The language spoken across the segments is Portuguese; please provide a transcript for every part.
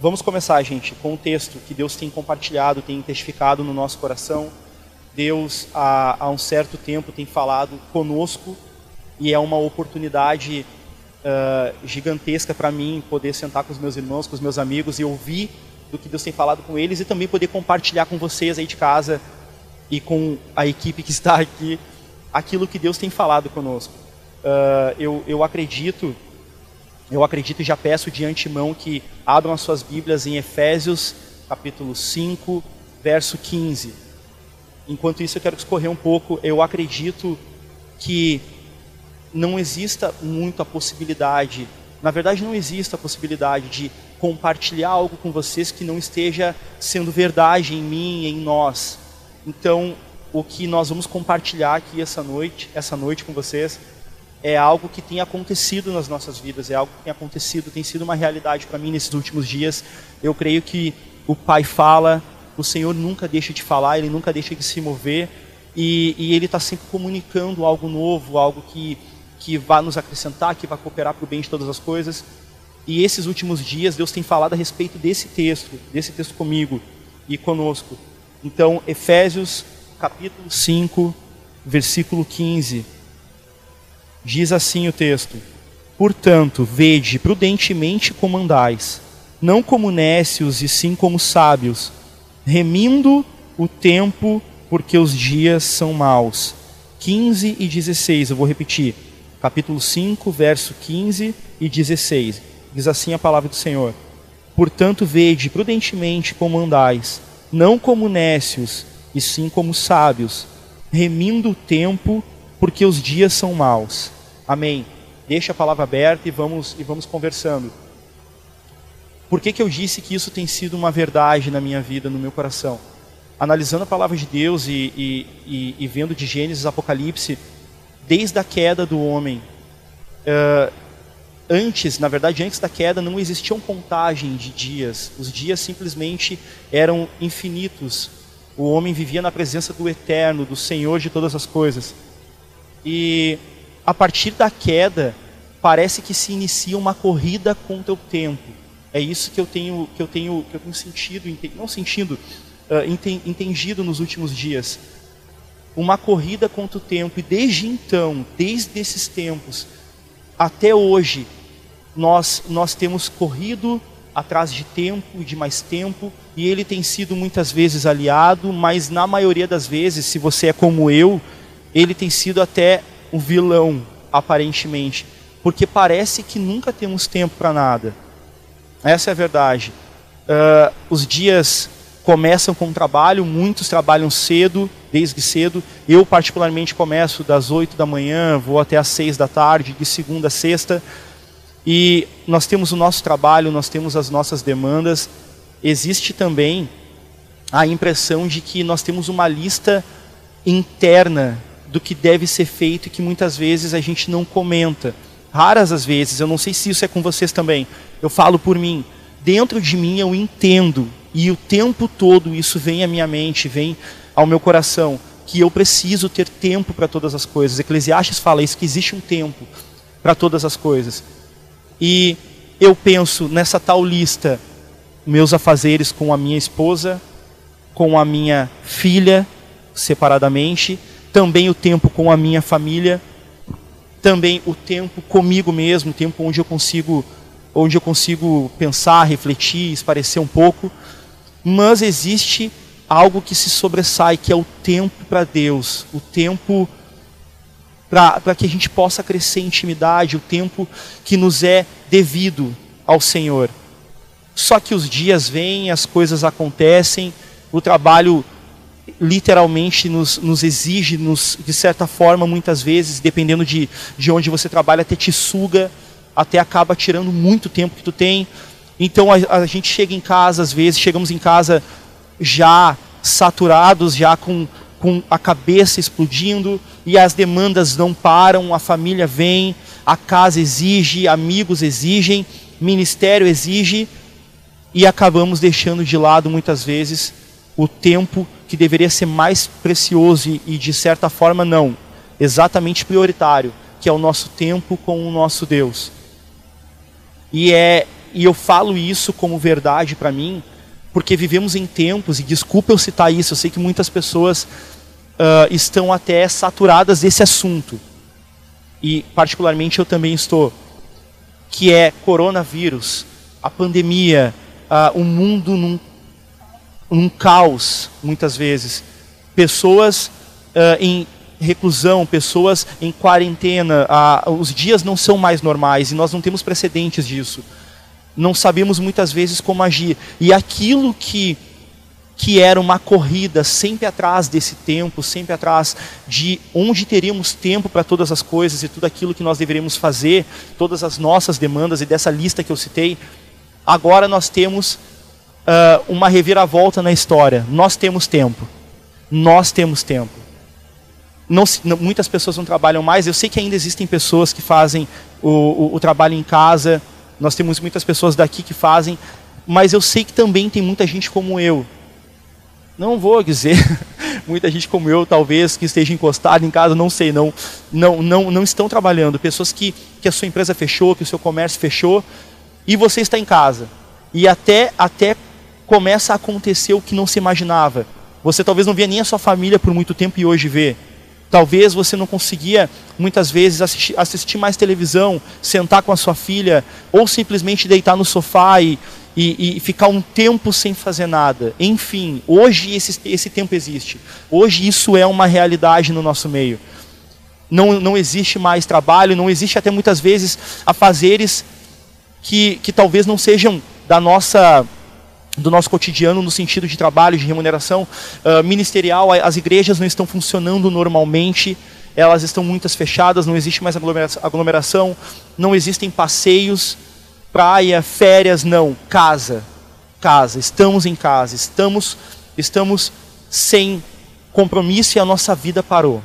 Vamos começar, gente, com o texto que Deus tem compartilhado, tem testificado no nosso coração. Deus, há, há um certo tempo, tem falado conosco e é uma oportunidade uh, gigantesca para mim poder sentar com os meus irmãos, com os meus amigos e ouvir do que Deus tem falado com eles e também poder compartilhar com vocês aí de casa e com a equipe que está aqui aquilo que Deus tem falado conosco. Uh, eu, eu acredito eu acredito e já peço de antemão que abram as suas Bíblias em Efésios, capítulo 5, verso 15. Enquanto isso, eu quero discorrer um pouco. Eu acredito que não exista muito a possibilidade, na verdade, não existe a possibilidade de compartilhar algo com vocês que não esteja sendo verdade em mim em nós. Então, o que nós vamos compartilhar aqui essa noite, essa noite com vocês, é algo que tem acontecido nas nossas vidas, é algo que tem acontecido, tem sido uma realidade para mim nesses últimos dias. Eu creio que o Pai fala, o Senhor nunca deixa de falar, Ele nunca deixa de se mover, e, e Ele está sempre comunicando algo novo, algo que, que vai nos acrescentar, que vai cooperar para o bem de todas as coisas. E esses últimos dias, Deus tem falado a respeito desse texto, desse texto comigo e conosco. Então, Efésios capítulo 5, versículo 15 Diz assim o texto: Portanto, vede prudentemente como andais, não como nécios e sim como sábios, remindo o tempo, porque os dias são maus. 15 e 16, eu vou repetir. Capítulo 5, verso 15 e 16. Diz assim a palavra do Senhor: Portanto, vede prudentemente como andais, não como nécios, e sim como sábios, remindo o tempo, porque os dias são maus. Amém. Deixa a palavra aberta e vamos, e vamos conversando. Por que, que eu disse que isso tem sido uma verdade na minha vida, no meu coração? Analisando a palavra de Deus e, e, e, e vendo de Gênesis Apocalipse, desde a queda do homem, uh, antes, na verdade, antes da queda, não existiam contagem de dias. Os dias simplesmente eram infinitos. O homem vivia na presença do Eterno, do Senhor de todas as coisas. E a partir da queda, parece que se inicia uma corrida contra o tempo. É isso que eu tenho, que eu tenho, que eu tenho sentido, não sentindo, uh, entendido nos últimos dias. Uma corrida contra o tempo. E desde então, desde esses tempos até hoje, nós, nós temos corrido atrás de tempo, de mais tempo, e ele tem sido muitas vezes aliado, mas na maioria das vezes, se você é como eu, ele tem sido até um vilão, aparentemente, porque parece que nunca temos tempo para nada. Essa é a verdade. Uh, os dias começam com trabalho, muitos trabalham cedo, desde cedo. Eu, particularmente, começo das 8 da manhã, vou até às 6 da tarde, de segunda a sexta. E nós temos o nosso trabalho, nós temos as nossas demandas. Existe também a impressão de que nós temos uma lista interna do que deve ser feito e que muitas vezes a gente não comenta. Raras as vezes, eu não sei se isso é com vocês também. Eu falo por mim. Dentro de mim eu entendo e o tempo todo isso vem à minha mente, vem ao meu coração que eu preciso ter tempo para todas as coisas. Eclesiastes fala isso que existe um tempo para todas as coisas. E eu penso nessa tal lista, meus afazeres com a minha esposa, com a minha filha, separadamente, também o tempo com a minha família, também o tempo comigo mesmo, o tempo onde eu consigo, onde eu consigo pensar, refletir, esparecer um pouco. Mas existe algo que se sobressai, que é o tempo para Deus, o tempo para que a gente possa crescer em intimidade, o tempo que nos é devido ao Senhor. Só que os dias vêm, as coisas acontecem, o trabalho literalmente nos, nos exige, nos, de certa forma, muitas vezes, dependendo de, de onde você trabalha, até te suga, até acaba tirando muito tempo que tu tem. Então a, a gente chega em casa, às vezes, chegamos em casa já saturados, já com, com a cabeça explodindo, e as demandas não param, a família vem, a casa exige, amigos exigem, ministério exige, e acabamos deixando de lado muitas vezes o tempo que deveria ser mais precioso e, de certa forma, não, exatamente prioritário, que é o nosso tempo com o nosso Deus. E é e eu falo isso como verdade para mim, porque vivemos em tempos, e desculpa eu citar isso, eu sei que muitas pessoas uh, estão até saturadas desse assunto, e particularmente eu também estou, que é coronavírus, a pandemia, uh, o mundo num, num caos, muitas vezes, pessoas uh, em reclusão, pessoas em quarentena, os dias não são mais normais e nós não temos precedentes disso. Não sabemos muitas vezes como agir. E aquilo que que era uma corrida sempre atrás desse tempo, sempre atrás de onde teríamos tempo para todas as coisas e tudo aquilo que nós deveríamos fazer, todas as nossas demandas e dessa lista que eu citei, agora nós temos uh, uma reviravolta na história. Nós temos tempo. Nós temos tempo não, muitas pessoas não trabalham mais. Eu sei que ainda existem pessoas que fazem o, o, o, trabalho em casa. Nós temos muitas pessoas daqui que fazem, mas eu sei que também tem muita gente como eu. Não vou dizer muita gente como eu, talvez que esteja encostada em casa, não sei, não, não, não, não estão trabalhando. Pessoas que, que a sua empresa fechou, que o seu comércio fechou, e você está em casa. E até até começa a acontecer o que não se imaginava. Você talvez não via nem a sua família por muito tempo e hoje vê. Talvez você não conseguia muitas vezes assistir, assistir, mais televisão, sentar com a sua filha, ou simplesmente deitar no sofá e, e, e ficar um tempo sem fazer nada. Enfim, hoje esse, esse tempo existe. Hoje isso é uma realidade no nosso meio. Não, não existe mais trabalho, não existe até muitas vezes afazeres que, que talvez não sejam da nossa do nosso cotidiano no sentido de trabalho, de remuneração uh, ministerial, as igrejas não estão funcionando normalmente, elas estão muitas fechadas, não existe mais aglomeração, não existem passeios, praia, férias, não, casa, casa, estamos em casa, estamos, estamos sem compromisso e a nossa vida parou.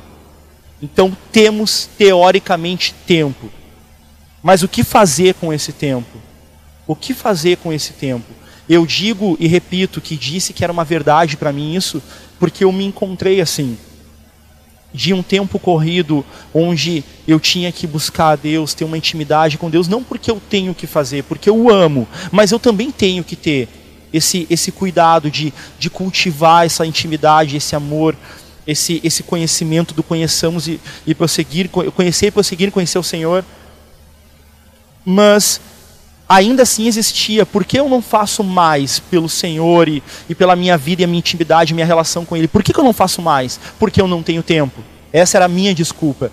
Então temos teoricamente tempo. Mas o que fazer com esse tempo? O que fazer com esse tempo? Eu digo e repito que disse que era uma verdade para mim isso, porque eu me encontrei assim. De um tempo corrido onde eu tinha que buscar a Deus, ter uma intimidade com Deus, não porque eu tenho que fazer, porque eu amo, mas eu também tenho que ter esse, esse cuidado de, de cultivar essa intimidade, esse amor, esse, esse conhecimento do conheçamos e, e prosseguir, conhecer e prosseguir conhecer o Senhor. Mas ainda assim existia. Por que eu não faço mais pelo Senhor e, e pela minha vida e a minha intimidade, minha relação com Ele? Por que, que eu não faço mais? Porque eu não tenho tempo. Essa era a minha desculpa.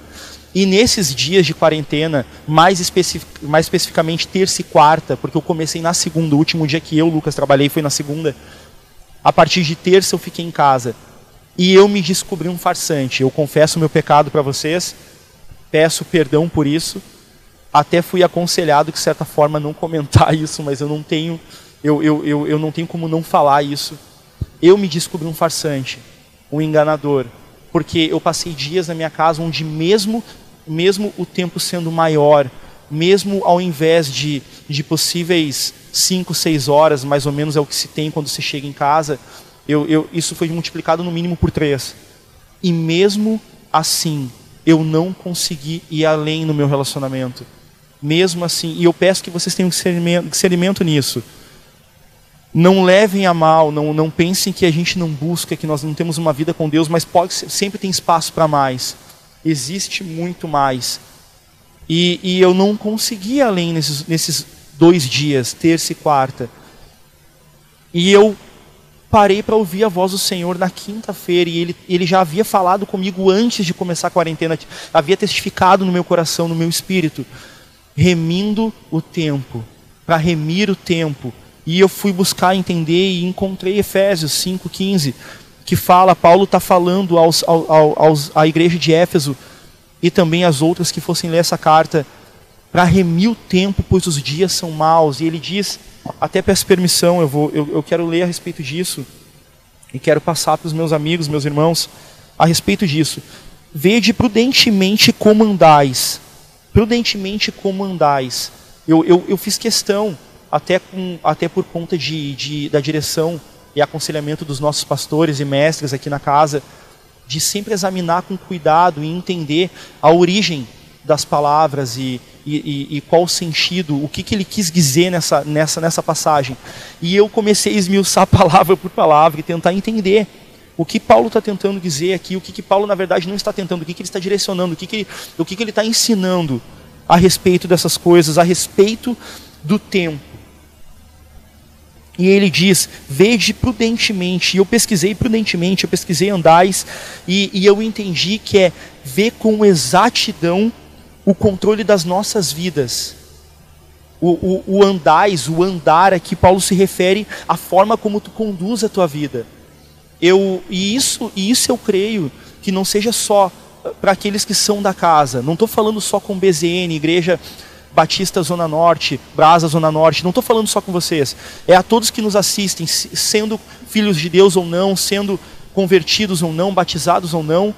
E nesses dias de quarentena, mais, especific, mais especificamente terça e quarta, porque eu comecei na segunda, o último dia que eu, Lucas, trabalhei foi na segunda. A partir de terça eu fiquei em casa. E eu me descobri um farsante. Eu confesso o meu pecado para vocês, peço perdão por isso até fui aconselhado, de certa forma, não comentar isso, mas eu não tenho, eu, eu, eu, eu não tenho como não falar isso. Eu me descobri um farsante, um enganador, porque eu passei dias na minha casa onde mesmo, mesmo o tempo sendo maior, mesmo ao invés de, de possíveis 5, 6 horas, mais ou menos é o que se tem quando se chega em casa, eu, eu, isso foi multiplicado no mínimo por três. E mesmo assim, eu não consegui ir além no meu relacionamento mesmo assim, e eu peço que vocês tenham discernimento nisso. Não levem a mal, não, não pensem que a gente não busca, que nós não temos uma vida com Deus, mas pode sempre tem espaço para mais. Existe muito mais. E, e eu não consegui além nesses, nesses dois dias, terça e quarta. E eu parei para ouvir a voz do Senhor na quinta-feira e ele, ele já havia falado comigo antes de começar a quarentena, havia testificado no meu coração, no meu espírito remindo o tempo, para remir o tempo. E eu fui buscar entender e encontrei Efésios 5,15, que fala, Paulo está falando aos, aos, à igreja de Éfeso e também às outras que fossem ler essa carta, para remir o tempo, pois os dias são maus. E ele diz, até peço permissão, eu, vou, eu, eu quero ler a respeito disso, e quero passar para os meus amigos, meus irmãos, a respeito disso. Vede prudentemente como andais, prudentemente como andais. Eu, eu, eu fiz questão, até, com, até por conta de, de, da direção e aconselhamento dos nossos pastores e mestres aqui na casa, de sempre examinar com cuidado e entender a origem das palavras e, e, e, qual o sentido, o que, que ele quis dizer nessa, nessa, nessa passagem. E eu comecei a esmiuçar palavra por palavra e tentar entender o que Paulo está tentando dizer aqui, o que, que Paulo na verdade não está tentando, o que, que ele está direcionando, o que, que, que, que ele está ensinando a respeito dessas coisas, a respeito do tempo. E ele diz: Vede prudentemente. E eu pesquisei prudentemente, eu pesquisei andais, e, e eu entendi que é ver com exatidão o controle das nossas vidas. O, o, o andais, o andar aqui, Paulo se refere à forma como tu conduz a tua vida. Eu, e, isso, e isso eu creio que não seja só para aqueles que são da casa. Não estou falando só com BZN, Igreja Batista Zona Norte, Brasa Zona Norte. Não estou falando só com vocês. É a todos que nos assistem, sendo filhos de Deus ou não, sendo convertidos ou não, batizados ou não.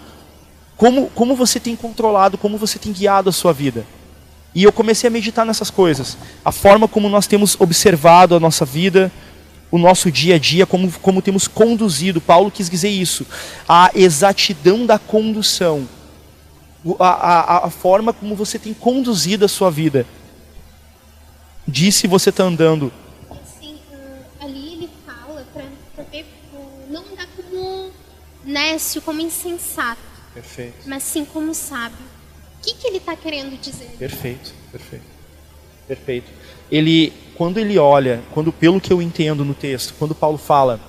Como, como você tem controlado, como você tem guiado a sua vida. E eu comecei a meditar nessas coisas. A forma como nós temos observado a nossa vida, o nosso dia a dia, como, como temos conduzido. Paulo quis dizer isso. A exatidão da condução. A, a, a forma como você tem conduzido a sua vida. Disse você está andando. Sim, uh, ali ele fala para ver, não andar como nécio, como insensato Perfeito. Mas sim como sábio. O que, que ele está querendo dizer? Perfeito, perfeito. Perfeito. Ele, quando ele olha, quando pelo que eu entendo no texto, quando Paulo fala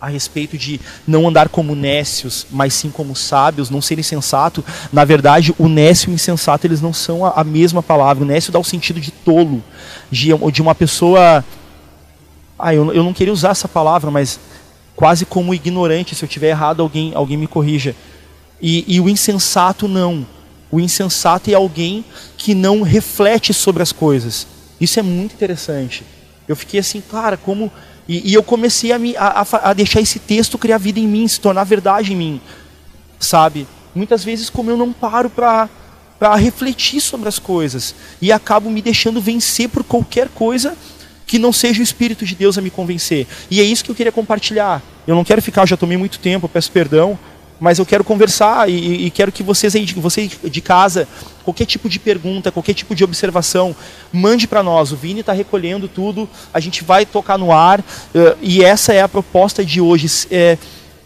a respeito de não andar como nécios, mas sim como sábios, não ser insensato, na verdade, o nécio e o insensato eles não são a, a mesma palavra. O nécio dá o sentido de tolo, de, de uma pessoa. Ah, eu, eu não queria usar essa palavra, mas quase como ignorante. Se eu tiver errado, alguém, alguém me corrija e, e o insensato não. O insensato é alguém que não reflete sobre as coisas. Isso é muito interessante. Eu fiquei assim, cara, como. E, e eu comecei a, me, a, a, deixar esse texto criar vida em mim, se tornar verdade em mim. Sabe? Muitas vezes, como eu não paro para para refletir sobre as coisas e acabo me deixando vencer por qualquer coisa que não seja o Espírito de Deus a me convencer. E é isso que eu queria compartilhar. Eu não quero ficar, já tomei muito tempo, peço perdão, mas eu quero conversar e, e quero que vocês aí, você de casa, qualquer tipo de pergunta, qualquer tipo de observação, mande para nós. O Vini está recolhendo tudo, a gente vai tocar no ar uh, e essa é a proposta de hoje. É,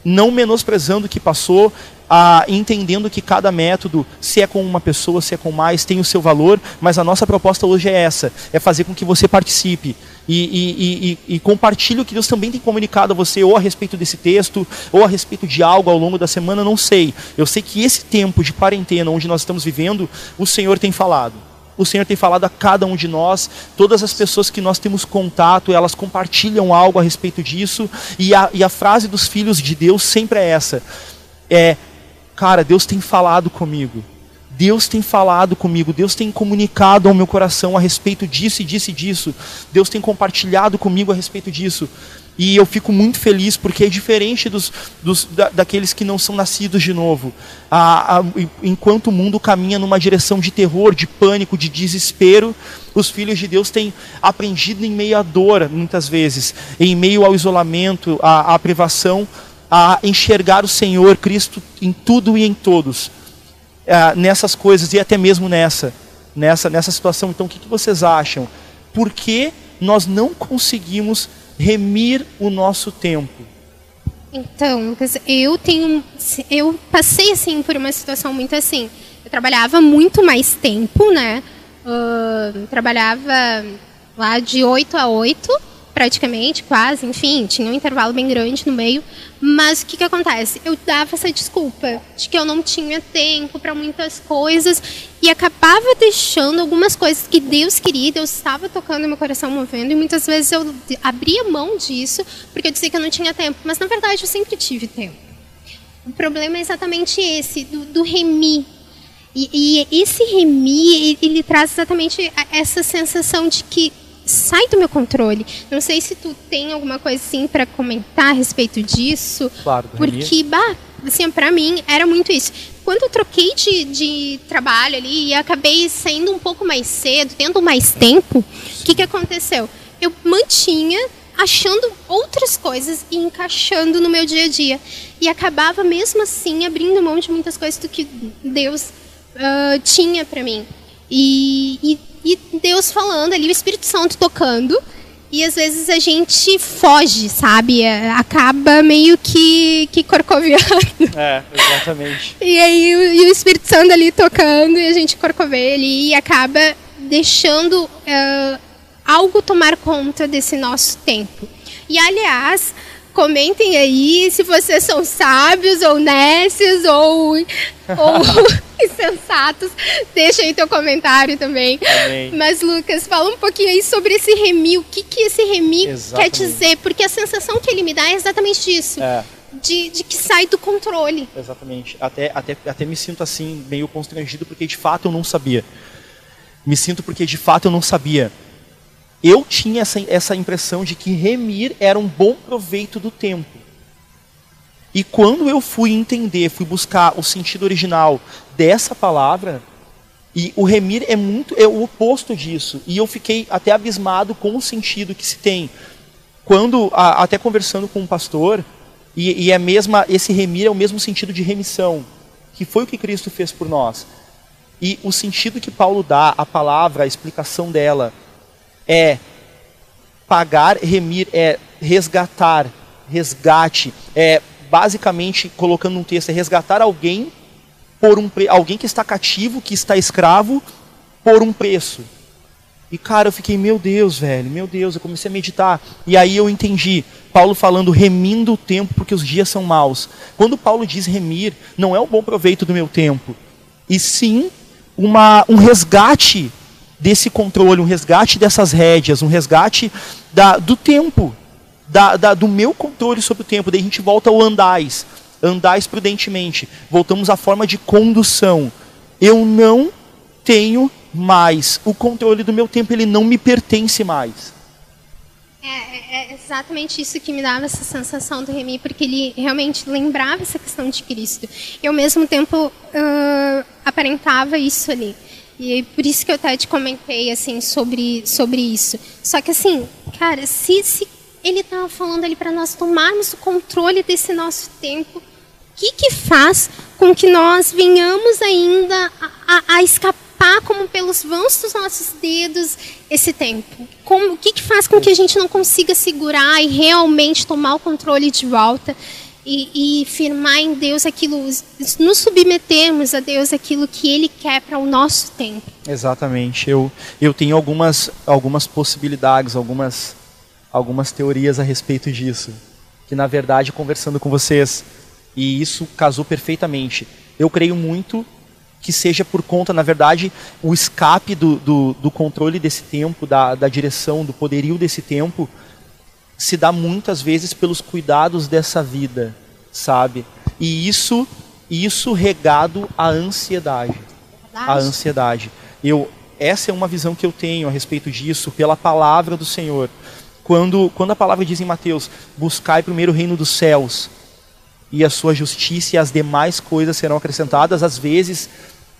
não menosprezando o que passou, a, entendendo que cada método, se é com uma pessoa, se é com mais, tem o seu valor, mas a nossa proposta hoje é essa: é fazer com que você participe. E, e, e, e, compartilhe o que Deus também tem comunicado a você, ou a respeito desse texto, ou a respeito de algo ao longo da semana, não sei. Eu sei que esse tempo de quarentena onde nós estamos vivendo, o Senhor tem falado. O Senhor tem falado a cada um de nós, todas as pessoas que nós temos contato, elas compartilham algo a respeito disso, e a, e a frase dos filhos de Deus sempre é essa: é cara, Deus tem falado comigo. Deus tem falado comigo, Deus tem comunicado ao meu coração a respeito disso e disso e disso. Deus tem compartilhado comigo a respeito disso. E eu fico muito feliz porque é diferente dos, dos da, daqueles que não são nascidos de novo. A, a, enquanto o mundo caminha numa direção de terror, de pânico, de desespero, os filhos de Deus têm aprendido em meio à dor, muitas vezes, em meio ao isolamento, à, à privação, a enxergar o Senhor Cristo em tudo e em todos, é, nessas coisas e até mesmo nessa, nessa, nessa situação. Então, o que, que vocês acham? Por que nós não conseguimos remir o nosso tempo? Então, Lucas, eu tenho, eu passei assim por uma situação muito assim. Eu trabalhava muito mais tempo, né? Uh, trabalhava lá de 8 a 8 praticamente, quase, enfim, tinha um intervalo bem grande no meio. Mas o que, que acontece? Eu dava essa desculpa de que eu não tinha tempo para muitas coisas e acabava deixando algumas coisas que Deus queria, Deus estava tocando meu coração, movendo, e muitas vezes eu abria mão disso porque eu dizia que eu não tinha tempo. Mas na verdade eu sempre tive tempo. O problema é exatamente esse, do, do. E, e esse remir, ele, ele traz exatamente essa sensação de que sai do meu controle. Não sei se tu tem alguma coisa assim para comentar a respeito disso. Claro, porque, bah, assim, para mim era muito isso. Quando eu troquei de, de trabalho ali e acabei saindo um pouco mais cedo, tendo mais tempo, o que, que aconteceu? Eu mantinha achando outras coisas e encaixando no meu dia a dia. E acabava mesmo assim abrindo mão de muitas coisas do que Deus uh, tinha para mim. E, e, e Deus falando ali, o Espírito Santo tocando. E às vezes a gente foge, sabe? É, acaba meio que, que corcoviando. É, exatamente. E aí e o Espírito Santo ali tocando e a gente corcoveia ali e acaba deixando uh, algo tomar conta desse nosso tempo. E aliás, Comentem aí se vocês são sábios ou nécios ou, ou insensatos. Deixa aí teu comentário também. Amém. Mas, Lucas, fala um pouquinho aí sobre esse remi. O que, que esse remi exatamente. quer dizer? Porque a sensação que ele me dá é exatamente isso. É. De, de, que sai do controle. Exatamente. Até, até, até me sinto assim, meio constrangido, porque de fato eu não sabia. Me sinto porque de fato eu não sabia eu tinha essa, essa impressão de que remir era um bom proveito do tempo. E quando eu fui entender, fui buscar o sentido original dessa palavra, e o remir é muito é o oposto disso. E eu fiquei até abismado com o sentido que se tem. Quando, a, até conversando com um pastor, e, e é mesma, esse remir é o mesmo sentido de remissão, que foi o que Cristo fez por nós. E o sentido que Paulo dá, a palavra, a explicação dela, é pagar, remir, é resgatar, resgate, é basicamente colocando um texto, é resgatar alguém por um alguém que está cativo, que está escravo, por um preço. E cara, eu fiquei, meu Deus, velho, meu Deus, eu comecei a meditar. E aí eu entendi, Paulo falando remindo o tempo porque os dias são maus. Quando Paulo diz remir, não é o bom proveito do meu tempo, e sim uma, um resgate desse controle, um resgate dessas rédeas, um resgate da, do tempo, da, da, do meu controle sobre o tempo. Daí a gente volta ao andais, andais prudentemente. Voltamos à forma de condução. Eu não tenho mais o controle do meu tempo, ele não me pertence mais. É, é, é exatamente isso que me dava essa sensação do Remy, porque ele realmente lembrava essa questão de Cristo. E ao mesmo tempo uh, aparentava isso ali. E por isso que eu até te comentei assim sobre, sobre isso. Só que assim, cara, se, se ele estava falando ali para nós tomarmos o controle desse nosso tempo, o que, que faz com que nós venhamos ainda a, a, a escapar como pelos vãos dos nossos dedos esse tempo? Como, o que, que faz com que a gente não consiga segurar e realmente tomar o controle de volta? E, e, firmar em Deus aquilo, nos submetermos a Deus aquilo que Ele quer para o nosso tempo. Exatamente. Eu, eu tenho algumas, algumas possibilidades, algumas, algumas teorias a respeito disso. Que na verdade, conversando com vocês, e isso casou perfeitamente. Eu creio muito que seja por conta, na verdade, o escape do, do, do controle desse tempo, da, da direção, do poderio desse tempo se dá muitas vezes pelos cuidados dessa vida, sabe? E isso, isso regado à ansiedade. A ansiedade. Eu, essa é uma visão que eu tenho a respeito disso pela palavra do Senhor. Quando, quando a palavra diz em Mateus: Buscai primeiro o reino dos céus e a sua justiça e as demais coisas serão acrescentadas, às vezes,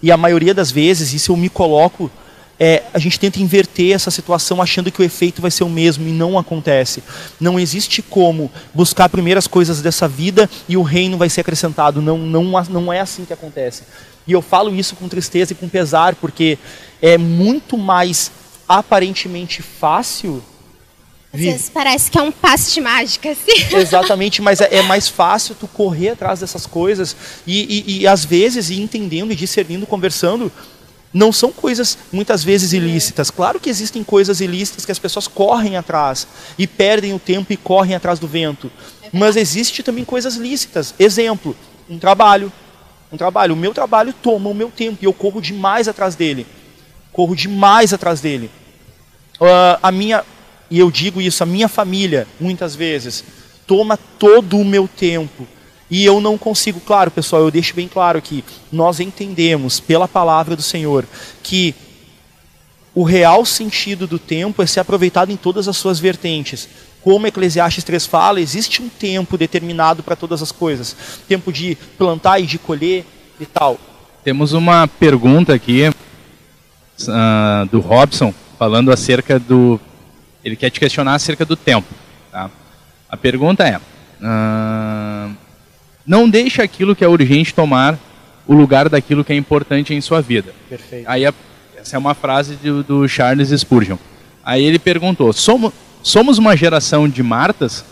e a maioria das vezes, isso eu me coloco é, a gente tenta inverter essa situação achando que o efeito vai ser o mesmo e não acontece. Não existe como buscar primeiro as coisas dessa vida e o reino vai ser acrescentado. Não, não, não é assim que acontece. E eu falo isso com tristeza e com pesar, porque é muito mais aparentemente fácil. Às vezes parece que é um passe de mágica, assim. Exatamente, mas é, é, mais fácil tu correr atrás dessas coisas e, e, e às vezes ir entendendo e discernindo, conversando não são coisas muitas vezes ilícitas. Claro que existem coisas ilícitas que as pessoas correm atrás e perdem o tempo e correm atrás do vento. Mas existe também coisas lícitas. Exemplo, um trabalho. Um trabalho. O meu trabalho toma o meu tempo e eu corro demais atrás dele. Corro demais atrás dele. Uh, a minha, e eu digo isso, a minha família, muitas vezes, toma todo o meu tempo e eu não consigo, claro, pessoal, eu deixo bem claro que nós entendemos pela palavra do Senhor que o real sentido do tempo é ser aproveitado em todas as suas vertentes. Como Eclesiastes 3 fala, existe um tempo determinado para todas as coisas. Tempo de plantar e de colher e tal. Temos uma pergunta aqui uh, do Robson, falando acerca do. Ele quer te questionar acerca do tempo. Tá? A pergunta é. Uh, não deixe aquilo que é urgente tomar o lugar daquilo que é importante em sua vida. Perfeito. Aí essa é uma frase do, do Charles Spurgeon. Aí ele perguntou: somos, somos uma geração de Martas?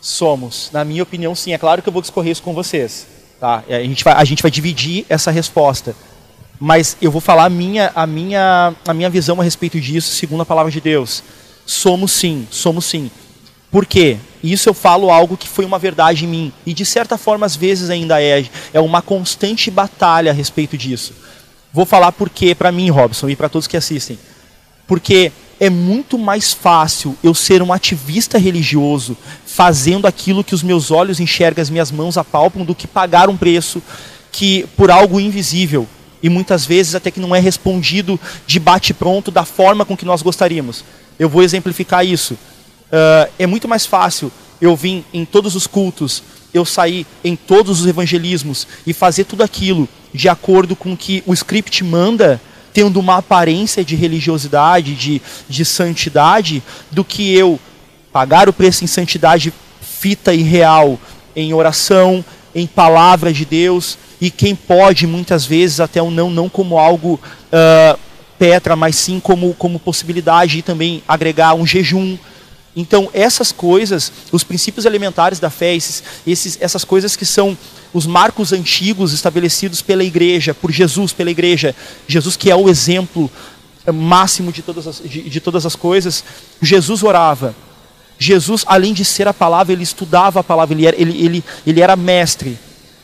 Somos. Na minha opinião, sim. É claro que eu vou discorrer isso com vocês. Tá? A, gente vai, a gente vai dividir essa resposta. Mas eu vou falar a minha, a, minha, a minha visão a respeito disso, segundo a palavra de Deus. Somos sim, somos sim. Por quê? Isso eu falo algo que foi uma verdade em mim. E de certa forma, às vezes ainda é. É uma constante batalha a respeito disso. Vou falar por quê para mim, Robson, e para todos que assistem. Porque é muito mais fácil eu ser um ativista religioso fazendo aquilo que os meus olhos enxergam, as minhas mãos apalpam, do que pagar um preço que por algo invisível e muitas vezes até que não é respondido de bate pronto da forma com que nós gostaríamos. Eu vou exemplificar isso. Uh, é muito mais fácil eu vir em todos os cultos, eu sair em todos os evangelismos e fazer tudo aquilo de acordo com o que o script manda, tendo uma aparência de religiosidade, de, de santidade, do que eu pagar o preço em santidade fita e real, em oração, em palavra de Deus, e quem pode muitas vezes até o não, não como algo uh, petra, mas sim como, como possibilidade e também agregar um jejum. Então, essas coisas, os princípios elementares da fé, esses, esses, essas coisas que são os marcos antigos estabelecidos pela igreja, por Jesus, pela igreja, Jesus que é o exemplo máximo de todas as, de, de todas as coisas, Jesus orava. Jesus, além de ser a palavra, ele estudava a palavra, ele era, ele, ele, ele era mestre.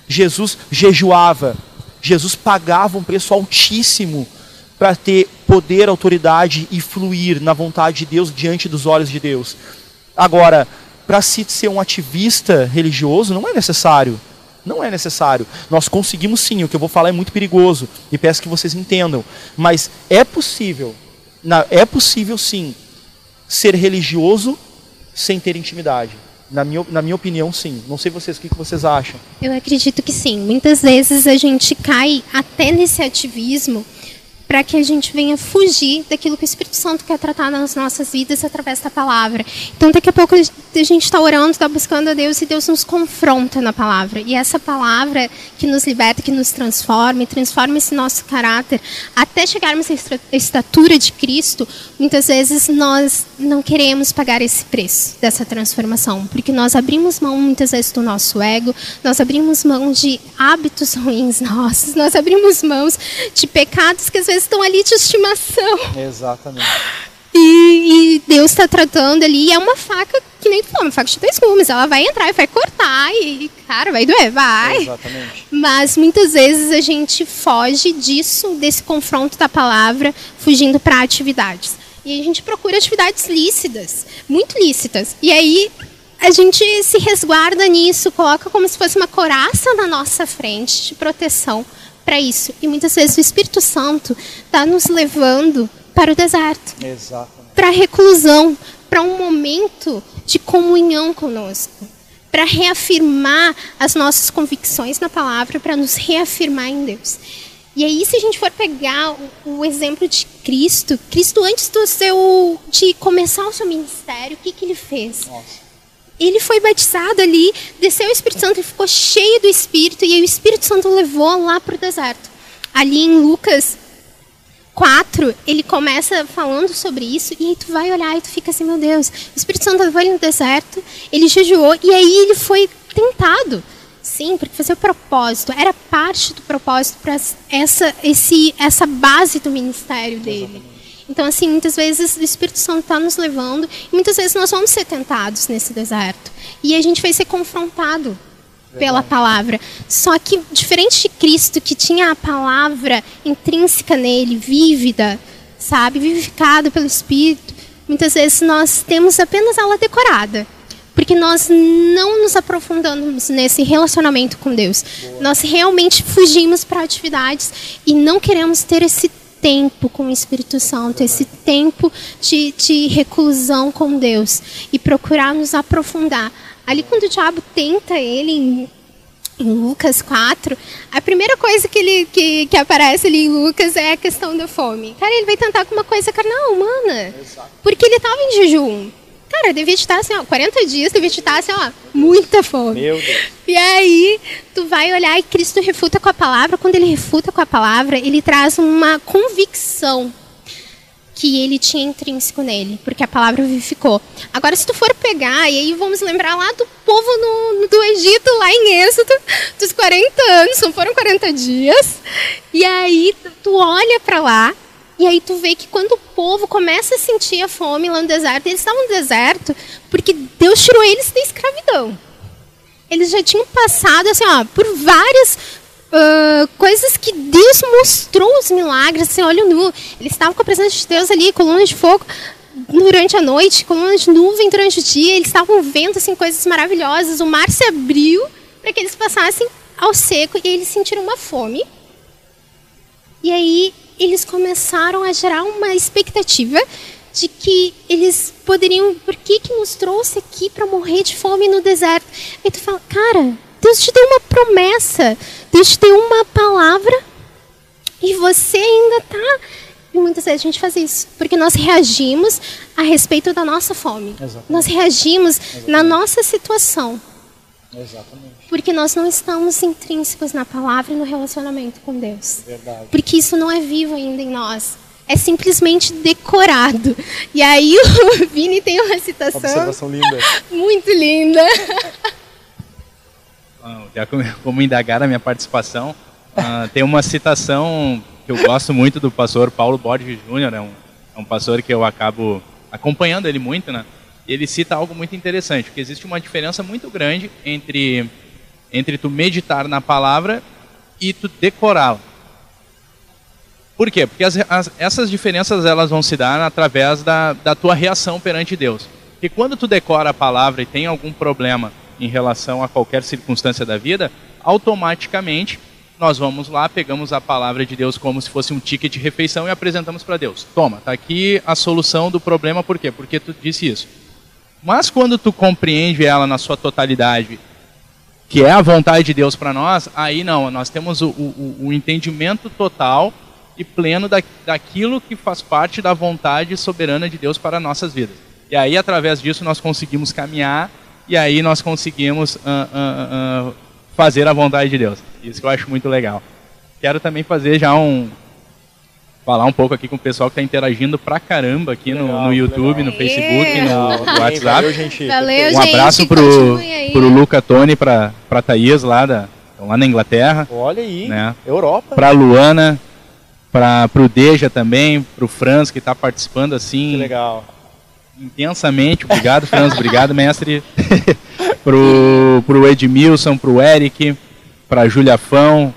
Jesus jejuava. Jesus pagava um preço altíssimo para ter poder, autoridade e fluir na vontade de Deus diante dos olhos de Deus. Agora, para se ser um ativista religioso não é necessário. Não é necessário. Nós conseguimos sim, o que eu vou falar é muito perigoso e peço que vocês entendam. Mas é possível, é possível sim, ser religioso sem ter intimidade. Na minha, na minha opinião, sim. Não sei vocês, o que, que vocês acham? Eu acredito que sim. Muitas vezes a gente cai até nesse ativismo para que a gente venha fugir daquilo que o Espírito Santo quer tratar nas nossas vidas através da palavra. Então, daqui a pouco a gente está orando, está buscando a Deus e Deus nos confronta na palavra. E essa palavra que nos liberta, que nos transforma, transforma esse nosso caráter, até chegarmos à estatura de Cristo, muitas vezes nós não queremos pagar esse preço dessa transformação, porque nós abrimos mão muitas vezes do nosso ego, nós abrimos mão de hábitos ruins nossos, nós abrimos mãos de pecados que às vezes estão ali de estimação. Exatamente. E, e Deus está tratando ali, e é uma faca que nem tu falou, uma faca de dois gumes. Ela vai entrar e vai cortar, e, cara, vai doer, vai. Exatamente. Mas muitas vezes a gente foge disso, desse confronto da palavra, fugindo para atividades. E a gente procura atividades lícitas, muito lícitas. E aí a gente se resguarda nisso, coloca como se fosse uma coraça na nossa frente de proteção para isso. E muitas vezes o Espírito Santo está nos levando para o deserto. Para a reclusão, para um momento de comunhão conosco. Para reafirmar as nossas convicções na palavra, para nos reafirmar em Deus. E aí, se a gente for pegar o, o exemplo de Cristo, Cristo antes do seu, de começar o seu ministério, o que, que ele fez? Nossa ele foi batizado ali, desceu o Espírito Santo e ficou cheio do Espírito, e o Espírito Santo o levou lá para o deserto. Ali em Lucas 4, ele começa falando sobre isso, e aí tu vai olhar e tu fica assim, meu Deus, o Espírito Santo levou ele no deserto, ele jejuou, e aí ele foi tentado. Sim, porque fazer o propósito era parte do propósito para essa, esse, essa base do ministério dele. Então, assim, muitas vezes o Espírito Santo está nos levando e muitas vezes nós vamos ser tentados nesse deserto. E a gente vai ser confrontado pela palavra. Só que, diferente de Cristo, que tinha a palavra intrínseca nele, vívida, sabe, vivificada pelo Espírito, muitas vezes nós temos apenas ela decorada. Porque nós não nos aprofundamos nesse relacionamento com Deus. Nós realmente fugimos para atividades e não queremos ter esse tempo com o Espírito Santo, esse tempo de, de reclusão com Deus e procurar nos aprofundar. Ali, quando o diabo tenta ele em, em Lucas 4, a primeira coisa que, ele, que, que aparece ali em Lucas é a questão da fome. Cara, ele vai tentar com uma coisa carnal, humana. Porque ele estava em jejum. Cara, devia estar assim, ó, 40 dias, devia estar assim, ó, muita fome. Meu Deus. E aí, tu vai olhar e Cristo refuta com a palavra. Quando ele refuta com a palavra, ele traz uma convicção que ele tinha intrínseco nele, porque a palavra vivificou. Agora, se tu for pegar, e aí vamos lembrar lá do povo no, do Egito, lá em Êxodo, dos 40 anos, não foram 40 dias, e aí tu olha para lá, e aí tu vê que quando o povo começa a sentir a fome lá no deserto, eles estavam no deserto porque Deus tirou eles da escravidão. Eles já tinham passado assim, ó, por várias uh, coisas que Deus mostrou os milagres, assim, olho nu. Eles estavam com a presença de Deus ali, coluna de fogo durante a noite, coluna de nuvem durante o dia. Eles estavam vendo assim coisas maravilhosas. O mar se abriu para que eles passassem ao seco e eles sentiram uma fome. E aí eles começaram a gerar uma expectativa de que eles poderiam, por que que nos trouxe aqui para morrer de fome no deserto? Aí tu fala, cara, Deus te deu uma promessa, Deus te deu uma palavra e você ainda está. E muitas vezes a gente faz isso, porque nós reagimos a respeito da nossa fome. Exatamente. Nós reagimos Exatamente. na nossa situação, Exatamente. porque nós não estamos intrínsecos na palavra e no relacionamento com Deus. Verdade. Porque isso não é vivo ainda em nós. É simplesmente decorado. E aí o Vini tem uma citação Observação linda. muito linda. Ah, Já como, indagaram a minha participação, ah, tem uma citação que eu gosto muito do pastor Paulo Borges Júnior, é um, é um pastor que eu acabo acompanhando ele muito, né? Ele cita algo muito interessante, porque existe uma diferença muito grande entre, entre tu meditar na palavra e tu decorá-la. Por quê? Porque as, as, essas diferenças elas vão se dar através da, da tua reação perante Deus. Porque quando tu decora a palavra e tem algum problema em relação a qualquer circunstância da vida, automaticamente nós vamos lá, pegamos a palavra de Deus como se fosse um ticket de refeição e apresentamos para Deus. Toma, tá aqui a solução do problema, por quê? Porque tu disse isso. Mas quando tu compreende ela na sua totalidade, que é a vontade de Deus para nós, aí não, nós temos o, o, o entendimento total e pleno da, daquilo que faz parte da vontade soberana de Deus para nossas vidas. E aí, através disso, nós conseguimos caminhar e aí nós conseguimos ah, ah, ah, fazer a vontade de Deus. Isso que eu acho muito legal. Quero também fazer já um. Falar um pouco aqui com o pessoal que está interagindo pra caramba aqui no, Legal, no YouTube, legal. no Facebook, no, no WhatsApp. valeu, gente. Valeu, Um gente. abraço pro, continue aí. pro Luca Tony, pra, pra Thaís lá, da, lá na Inglaterra, Olha aí. Né? Europa. pra Luana, pra, pro Deja também, pro Franz que está participando Que assim legal. intensamente. Obrigado, Franz. Obrigado, mestre. pro, pro Edmilson, pro Eric, pra Julia Fão,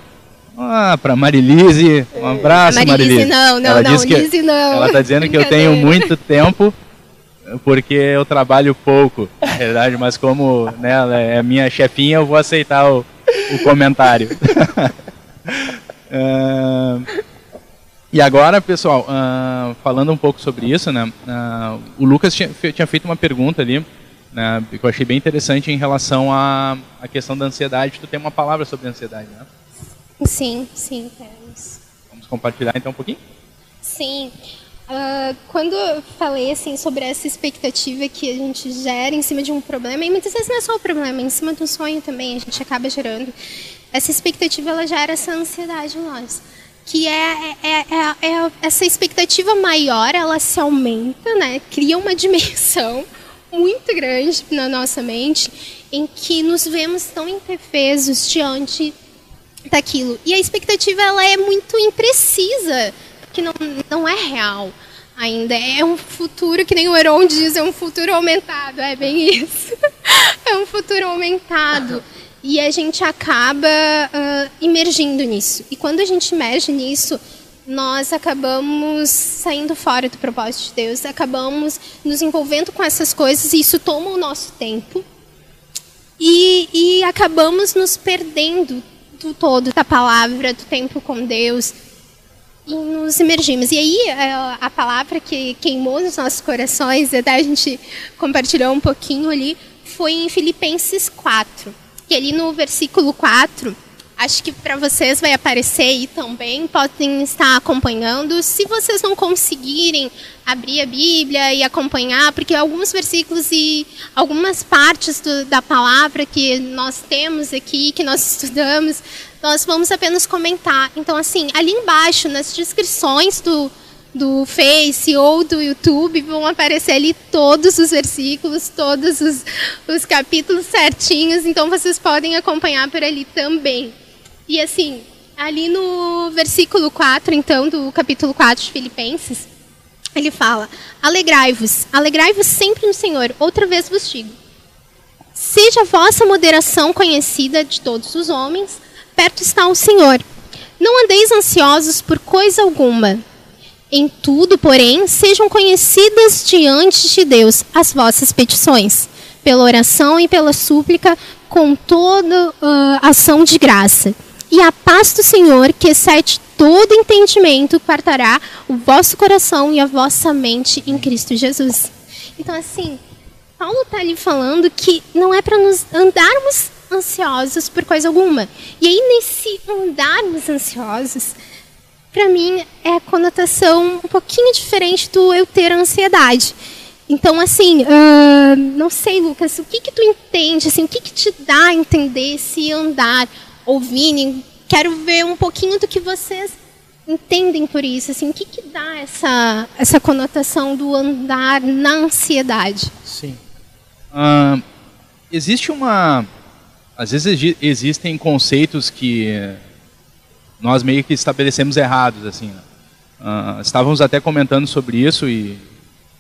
ah, pra Marilise. Um abraço, Marilise, Marilise. não, não, ela não, que Lise não. Ela tá dizendo que eu tenho muito tempo porque eu trabalho pouco, na verdade, mas como né, ela é minha chefinha, eu vou aceitar o, o comentário. Ah, e agora, pessoal, ah, falando um pouco sobre isso, né, ah, o Lucas tinha, tinha feito uma pergunta ali, né, que eu achei bem interessante em relação à, à questão da ansiedade. Tu tem uma palavra sobre ansiedade, né? Sim, sim, temos. Vamos compartilhar então um pouquinho? Sim. Ah, quando eu falei assim sobre essa expectativa que a gente gera em cima de um problema, e muitas vezes não é só o problema, é em cima do sonho também a gente acaba gerando. Essa expectativa ela gera essa ansiedade em nós, que é, é, é, é essa expectativa maior, ela se aumenta, né? Cria uma dimensão muito grande na nossa mente, em que nos vemos tão indefesos diante daquilo. E a expectativa ela é muito imprecisa, que não, não é real ainda. É um futuro, que nem o Heron diz, é um futuro aumentado. É bem isso. é um futuro aumentado. E a gente acaba imergindo nisso. E quando a gente imerge nisso, nós acabamos saindo fora do propósito de Deus, acabamos nos envolvendo com essas coisas e isso toma o nosso tempo. E, e acabamos nos perdendo do todo da palavra, do tempo com Deus e nos imergimos. E aí a, a palavra que queimou nos nossos corações, até a gente compartilhou um pouquinho ali, foi em Filipenses 4. Que ali no versículo 4, Acho que para vocês vai aparecer aí também, podem estar acompanhando. Se vocês não conseguirem abrir a Bíblia e acompanhar, porque alguns versículos e algumas partes do, da palavra que nós temos aqui, que nós estudamos, nós vamos apenas comentar. Então, assim, ali embaixo, nas descrições do, do Face ou do YouTube, vão aparecer ali todos os versículos, todos os, os capítulos certinhos, então vocês podem acompanhar por ali também. E assim, ali no versículo 4, então, do capítulo 4 de Filipenses, ele fala: Alegrai-vos, alegrai-vos sempre no Senhor. Outra vez vos digo: Seja a vossa moderação conhecida de todos os homens, perto está o Senhor. Não andeis ansiosos por coisa alguma. Em tudo, porém, sejam conhecidas diante de Deus as vossas petições, pela oração e pela súplica, com toda uh, ação de graça. E a paz do Senhor, que excede todo entendimento, guardará o vosso coração e a vossa mente em Cristo Jesus. Então, assim, Paulo está ali falando que não é para nos andarmos ansiosos por coisa alguma. E aí, nesse andarmos ansiosos, para mim é a conotação um pouquinho diferente do eu ter ansiedade. Então, assim, uh, não sei, Lucas, o que que tu entende, assim, o que que te dá a entender esse andar, ouvindo? Quero ver um pouquinho do que vocês entendem por isso, assim, o que que dá essa, essa conotação do andar na ansiedade? Sim. Uh, existe uma... Às vezes existem conceitos que nós meio que estabelecemos errados, assim. Uh, estávamos até comentando sobre isso e,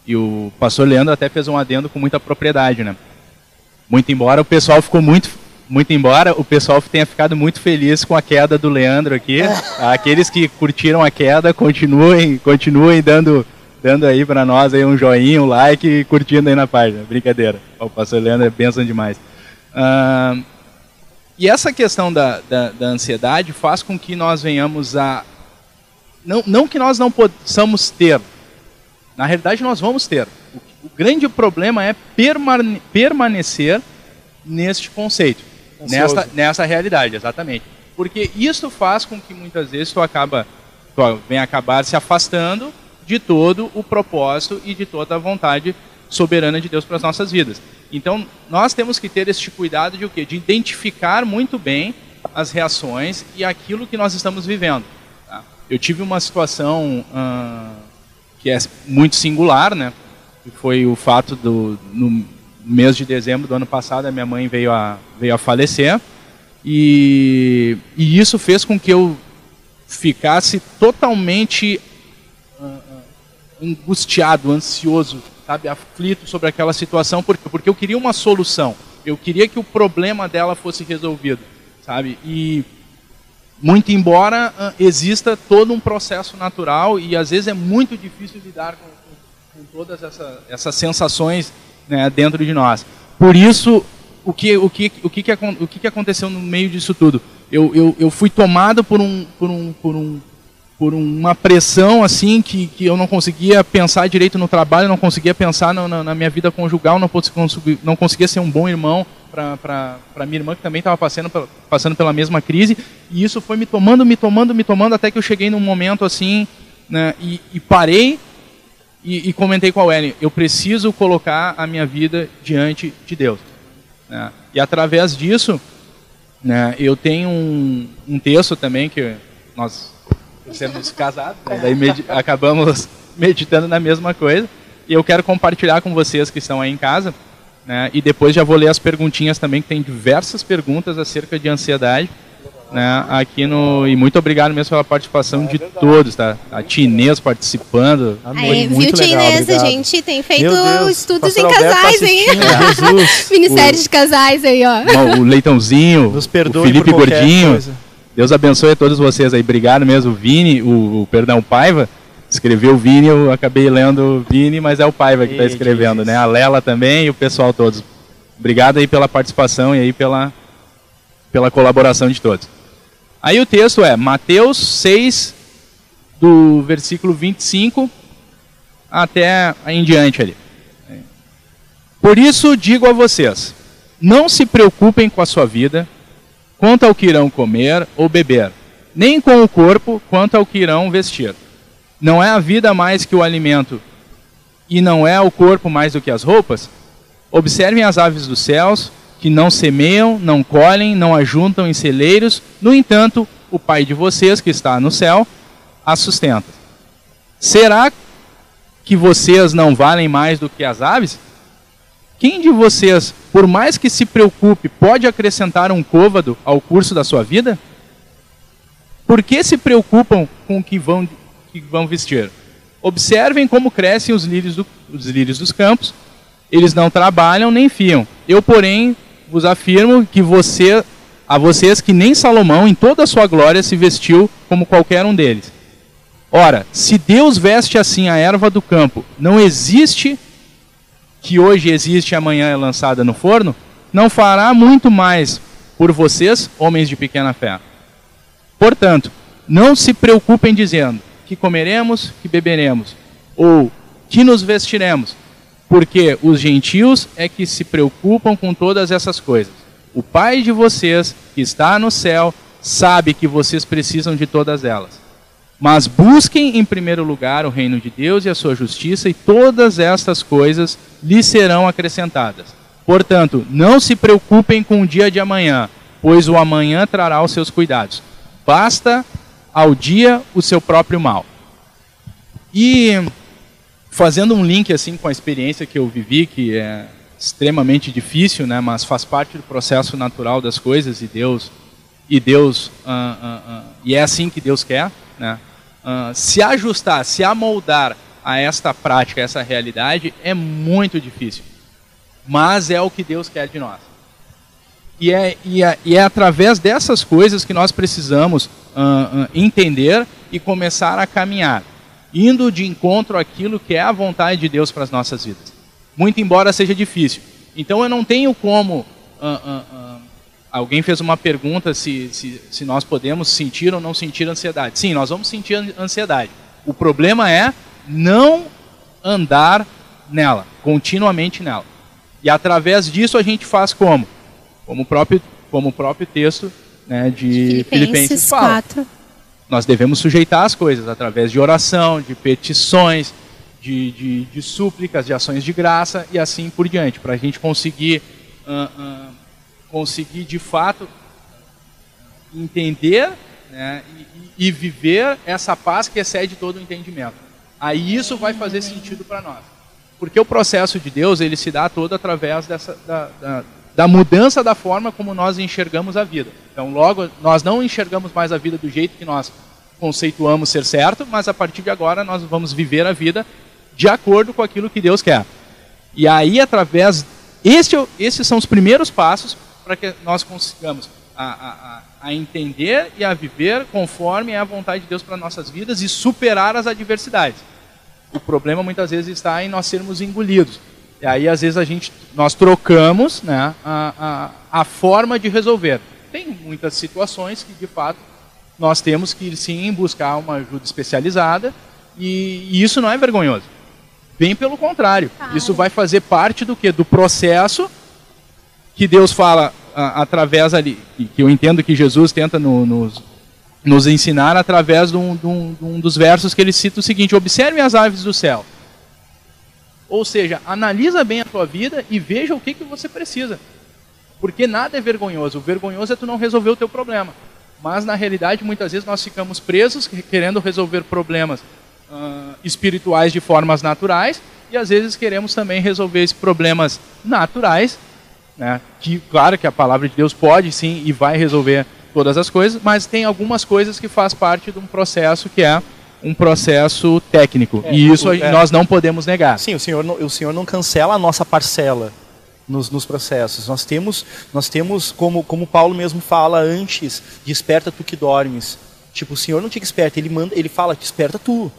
e o pastor Leandro até fez um adendo com muita propriedade, né? Muito embora o pessoal ficou muito muito embora o pessoal tenha ficado muito feliz com a queda do Leandro aqui, aqueles que curtiram a queda continuem, continuem dando, dando aí para nós aí um joinha, um like e curtindo aí na página. Brincadeira. O pastor Leandro é bênção demais. Uh, e essa questão da, da, da, ansiedade faz com que nós venhamos a. Não, não que nós não possamos ter, na realidade nós vamos ter. O, o grande problema é permane permanecer neste conceito, nessa, nessa realidade, exatamente. Porque isso faz com que muitas vezes tu acaba, tu vem acabar se afastando de todo o propósito e de toda a vontade soberana de Deus para as nossas vidas. Então, nós temos que ter este cuidado de o quê? De identificar muito bem as reações e aquilo que nós estamos vivendo. Tá? Eu tive uma situação uh, que é muito singular, né? Foi o fato do no mês de dezembro do ano passado a minha mãe veio a veio a falecer e, e isso fez com que eu ficasse totalmente uh, angustiado, ansioso sabe, aflito sobre aquela situação, porque, porque eu queria uma solução. Eu queria que o problema dela fosse resolvido, sabe? E muito embora uh, exista todo um processo natural e às vezes é muito difícil lidar com, com, com todas essa, essas sensações né, dentro de nós. Por isso, o que, o que, o que, que, o que, que aconteceu no meio disso tudo? Eu, eu, eu fui tomado por um, por um, por um por uma pressão assim que, que eu não conseguia pensar direito no trabalho, não conseguia pensar no, na, na, minha vida conjugal, não, consegui, não conseguia ser um bom irmão para minha irmã que também estava passando, passando pela mesma crise e isso foi me tomando, me tomando, me tomando até que eu cheguei num momento assim né, e, e parei e, e, comentei com a Ellen, eu preciso colocar a minha vida diante de Deus. Né? E através disso, né, eu tenho um, um texto também que nós sermos casados, né? daí acabamos meditando na mesma coisa. E eu quero compartilhar com vocês que estão aí em casa, né? E depois já vou ler as perguntinhas também, que tem diversas perguntas acerca de ansiedade. Né, aqui no e muito obrigado mesmo pela participação de todos, tá? A Tinês participando. Amém. muito viu, legal, Tinês? A gente tem feito estudos Pastor em casais, hein? Jesus. Ministério o, de casais aí, ó. O Leitãozinho, o Felipe Gordinho. Coisa. Deus abençoe a todos vocês aí. Obrigado mesmo, Vini, o, o perdão, o Paiva. Escreveu o Vini, eu acabei lendo o Vini, mas é o Paiva que está escrevendo, né? A Lela também e o pessoal todos. Obrigado aí pela participação e aí pela, pela colaboração de todos. Aí o texto é Mateus 6, do versículo 25 até em diante ali. Por isso digo a vocês, não se preocupem com a sua vida, quanto ao que irão comer ou beber, nem com o corpo quanto ao que irão vestir. Não é a vida mais que o alimento, e não é o corpo mais do que as roupas? Observem as aves dos céus, que não semeiam, não colhem, não ajuntam em celeiros, no entanto, o Pai de vocês, que está no céu, as sustenta. Será que vocês não valem mais do que as aves? Quem de vocês, por mais que se preocupe, pode acrescentar um côvado ao curso da sua vida? Por que se preocupam com o que vão, que vão vestir? Observem como crescem os lírios, do, os lírios dos campos. Eles não trabalham nem fiam. Eu, porém, vos afirmo que você, a vocês que nem Salomão, em toda a sua glória, se vestiu como qualquer um deles. Ora, se Deus veste assim a erva do campo, não existe que hoje existe e amanhã é lançada no forno, não fará muito mais por vocês, homens de pequena fé. Portanto, não se preocupem dizendo que comeremos, que beberemos, ou que nos vestiremos, porque os gentios é que se preocupam com todas essas coisas. O Pai de vocês, que está no céu, sabe que vocês precisam de todas elas. Mas busquem em primeiro lugar o reino de Deus e a sua justiça, e todas estas coisas lhes serão acrescentadas. Portanto, não se preocupem com o dia de amanhã, pois o amanhã trará os seus cuidados. Basta ao dia o seu próprio mal. E fazendo um link assim com a experiência que eu vivi, que é extremamente difícil, né, mas faz parte do processo natural das coisas e Deus e Deus uh, uh, e é assim que Deus quer, né? se ajustar, se amoldar a esta prática, a essa realidade é muito difícil, mas é o que Deus quer de nós. E é, e é, e é através dessas coisas que nós precisamos entender e começar a caminhar, indo de encontro àquilo que é a vontade de Deus para as nossas vidas. Muito embora seja difícil. Então eu não tenho como Alguém fez uma pergunta se, se, se nós podemos sentir ou não sentir ansiedade. Sim, nós vamos sentir ansiedade. O problema é não andar nela, continuamente nela. E através disso a gente faz como? Como o próprio, como o próprio texto né, de Filipenses, Filipenses fala. 4. Nós devemos sujeitar as coisas através de oração, de petições, de, de, de súplicas, de ações de graça e assim por diante, para a gente conseguir uh, uh, conseguir de fato entender né, e, e, viver essa paz que excede todo o entendimento. Aí isso vai fazer sentido para nós. Porque o processo de Deus ele se dá todo através dessa, da, da, da, mudança da forma como nós enxergamos a vida. Então, logo, nós não enxergamos mais a vida do jeito que nós conceituamos ser certo, mas a partir de agora nós vamos viver a vida de acordo com aquilo que Deus quer. E aí, através. Este, esses são os primeiros passos para que nós consigamos a, a, a, entender e a viver conforme é a vontade de Deus para nossas vidas e superar as adversidades. O problema muitas vezes está em nós sermos engolidos. E aí às vezes a gente, nós trocamos né, a, a, a forma de resolver. Tem muitas situações que de fato nós temos que sim buscar uma ajuda especializada e, e isso não é vergonhoso. Bem pelo contrário, ah, isso vai fazer parte do que? Do processo que Deus fala a, através ali, que eu entendo que Jesus tenta no, nos, nos ensinar através de um, de, um, de um, dos versos que ele cita o seguinte: observe as aves do céu. Ou seja, analisa bem a tua vida e veja o que, que você precisa. Porque nada é vergonhoso. O vergonhoso é tu não resolver o teu problema. Mas na realidade, muitas vezes nós ficamos presos querendo resolver problemas uh, espirituais de formas naturais e às vezes queremos também resolver esses problemas naturais né? Que claro que a palavra de Deus pode sim e vai resolver todas as coisas, mas tem algumas coisas que faz parte de um processo que é um processo técnico é, e isso é, nós não podemos negar. Sim, o senhor não, o senhor não cancela a nossa parcela nos, nos, processos. Nós temos, nós temos como, como Paulo mesmo fala antes, desperta tu que dormes. Tipo, o Senhor não te desperta, ele manda, ele fala, desperta tu.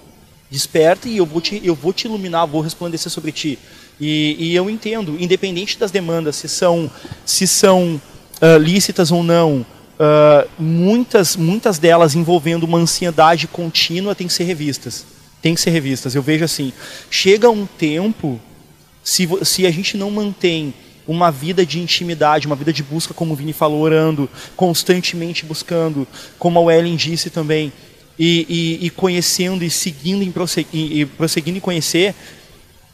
Desperta e eu vou te, eu vou te iluminar, vou resplandecer sobre ti. E, e eu entendo, independente das demandas, se são, se são uh, lícitas ou não, uh, muitas, muitas delas envolvendo uma ansiedade contínua têm que ser revistas. Tem que ser revistas. Eu vejo assim, chega um tempo, se, se a gente não mantém uma vida de intimidade, uma vida de busca, como o Vini falou, orando, constantemente buscando, como a Ellen disse também, e, e, e conhecendo e seguindo em e, e prosseguindo em conhecer,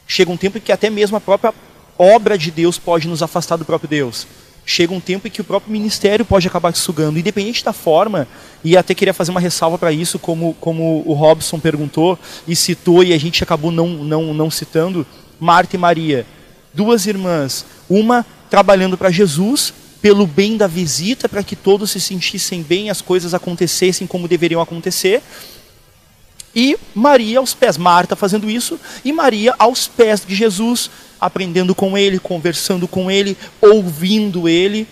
chega um tempo que até mesmo a própria obra de Deus pode nos afastar do próprio Deus. Chega um tempo em que o próprio ministério pode acabar sugando, independente da forma, e até queria fazer uma ressalva para isso, como, como o Robson perguntou e citou, e a gente acabou não, não, não citando, Marta e Maria, duas irmãs, uma trabalhando para Jesus, pelo bem da visita, para que todos se sentissem bem, as coisas acontecessem como deveriam acontecer. E Maria aos pés, Marta fazendo isso, e Maria aos pés de Jesus, aprendendo com ele, conversando com ele, ouvindo ele.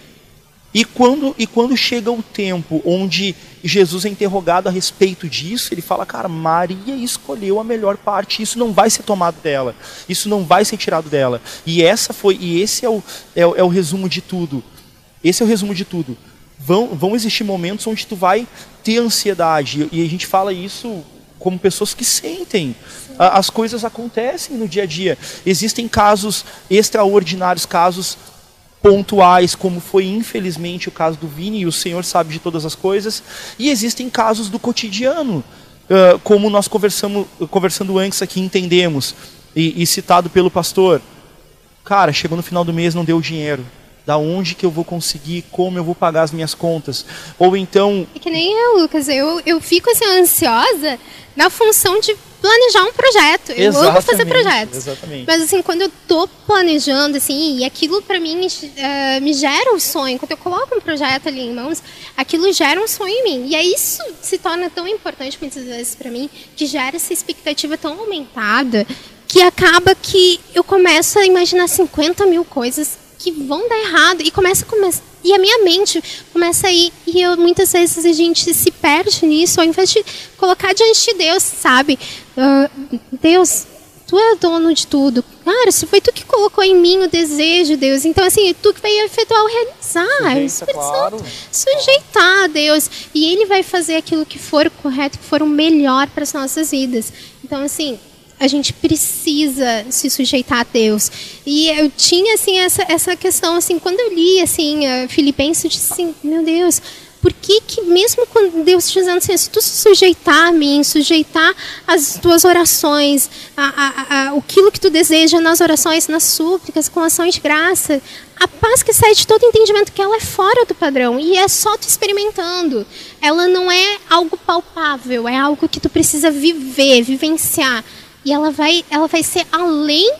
E quando, e quando chega o tempo onde Jesus é interrogado a respeito disso, ele fala, cara, Maria escolheu a melhor parte, isso não vai ser tomado dela, isso não vai ser tirado dela. E essa foi, e esse é o, é, é o resumo de tudo. Esse é o resumo de tudo. Vão, vão existir momentos onde tu vai ter ansiedade, e a gente fala isso como pessoas que sentem. As coisas acontecem no dia a dia. Existem casos extraordinários, casos pontuais, como foi infelizmente o caso do Vini, e o Senhor sabe de todas as coisas, e existem casos do cotidiano, uh, como nós conversamos, conversando antes aqui entendemos, e, e citado pelo pastor. Cara, chegou no final do mês, não deu dinheiro. Da onde que eu vou conseguir, como eu vou pagar as minhas contas? Ou então. É que nem eu, Lucas, eu, eu fico assim ansiosa na função de planejar um projeto. Eu exatamente, amo fazer projetos. Exatamente. Mas assim, quando eu tô planejando, assim, e aquilo para mim uh, me gera um sonho, quando eu coloco um projeto ali em mãos, aquilo gera um sonho em mim. E aí isso se torna tão importante muitas vezes para mim, que gera essa expectativa tão aumentada, que acaba que eu começo a imaginar 50 mil coisas que vão dar errado. E começa a começar e a minha mente começa a ir e eu, muitas vezes a gente se perde nisso ao invés de colocar diante de Deus sabe? Uh, Deus tu é dono de tudo. Cara se foi tu que colocou em mim o desejo Deus. Então assim tu que vai efetuar o realizar. Sujeita, claro. sujeitar a Deus. E Ele vai fazer aquilo que for correto que for o melhor para as nossas vidas. Então assim a gente precisa se sujeitar a Deus. E eu tinha assim essa, essa questão assim, quando eu li assim Filipenses, eu disse assim, meu Deus, por que, que mesmo quando Deus dizendo assim, se tu se sujeitar a mim, sujeitar as tuas orações, a, a, a, aquilo que tu deseja nas orações, nas súplicas, com ações de graça, a paz que sai de todo entendimento que ela é fora do padrão e é só tu experimentando. Ela não é algo palpável, é algo que tu precisa viver, vivenciar. E ela vai, ela vai ser além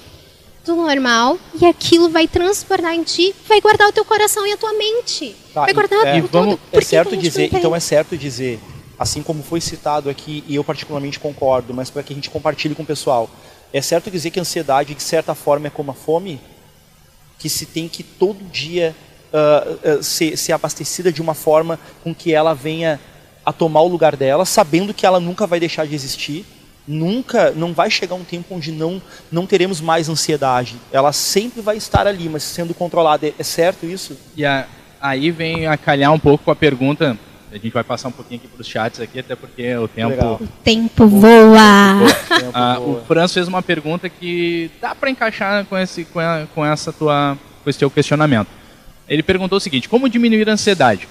do normal e aquilo vai transbordar em ti, vai guardar o teu coração e a tua mente. Tá, vai guardar é, tudo. Vamos, é certo dizer, então é certo dizer, assim como foi citado aqui e eu particularmente concordo, mas para que a gente compartilhe com o pessoal, é certo dizer que a ansiedade de certa forma é como a fome, que se tem que todo dia uh, uh, ser, ser abastecida de uma forma com que ela venha a tomar o lugar dela, sabendo que ela nunca vai deixar de existir nunca, não vai chegar um tempo onde não, não teremos mais ansiedade. Ela sempre vai estar ali, mas sendo controlada. É certo isso? E a, aí vem a calhar um pouco com a pergunta. A gente vai passar um pouquinho aqui para os chats aqui, até porque o tempo. Legal. O tempo voa. ah, o Franz fez uma pergunta que dá para encaixar com esse, com, a, com essa tua, com esse teu questionamento. Ele perguntou o seguinte: como diminuir a ansiedade?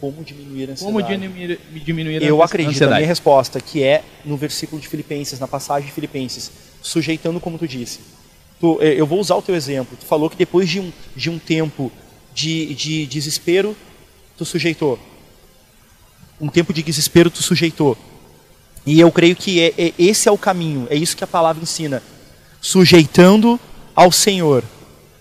Como diminuir a ansiedade. Como diminuir, diminuir a Eu acredito, a minha resposta, que é no versículo de Filipenses, na passagem de Filipenses, sujeitando como tu disse. Tu, eu vou usar o teu exemplo. Tu falou que depois de um, de um tempo de, de desespero, tu sujeitou. Um tempo de desespero, tu sujeitou. E eu creio que é, é, esse é o caminho, é isso que a palavra ensina. Sujeitando ao Senhor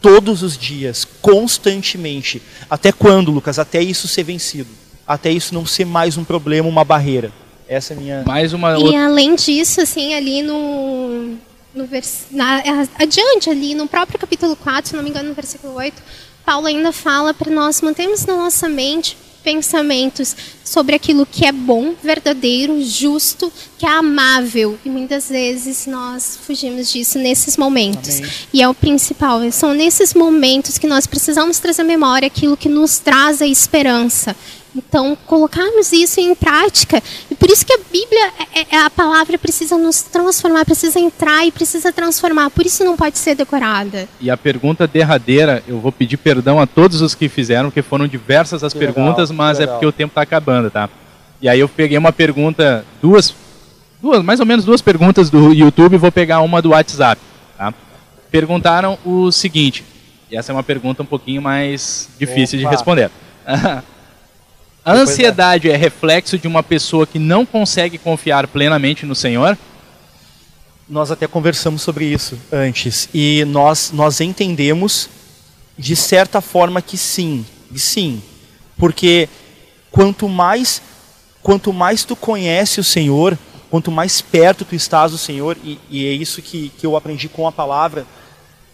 todos os dias, constantemente. Até quando, Lucas? Até isso ser vencido. Até isso não ser mais um problema, uma barreira. Essa é a minha. Mais uma E outra... além disso, assim, ali no. no vers... Na, adiante, ali no próprio capítulo 4, se não me engano, no versículo 8, Paulo ainda fala para nós mantermos na nossa mente pensamentos sobre aquilo que é bom, verdadeiro, justo, que é amável. E muitas vezes nós fugimos disso nesses momentos. Amém. E é o principal. São nesses momentos que nós precisamos trazer à memória aquilo que nos traz a esperança. Então, colocarmos isso em prática. E por isso que a Bíblia, é, é, a palavra precisa nos transformar, precisa entrar e precisa transformar. Por isso não pode ser decorada. E a pergunta derradeira, eu vou pedir perdão a todos os que fizeram, porque foram diversas as que perguntas, legal, mas é porque o tempo está acabando, tá? E aí eu peguei uma pergunta, duas, duas, mais ou menos duas perguntas do YouTube e vou pegar uma do WhatsApp, tá? Perguntaram o seguinte, e essa é uma pergunta um pouquinho mais difícil Opa. de responder. A ansiedade é reflexo de uma pessoa que não consegue confiar plenamente no Senhor? Nós até conversamos sobre isso antes e nós nós entendemos de certa forma que sim, sim, porque quanto mais quanto mais tu conhece o Senhor, quanto mais perto tu estás do Senhor e, e é isso que, que eu aprendi com a palavra.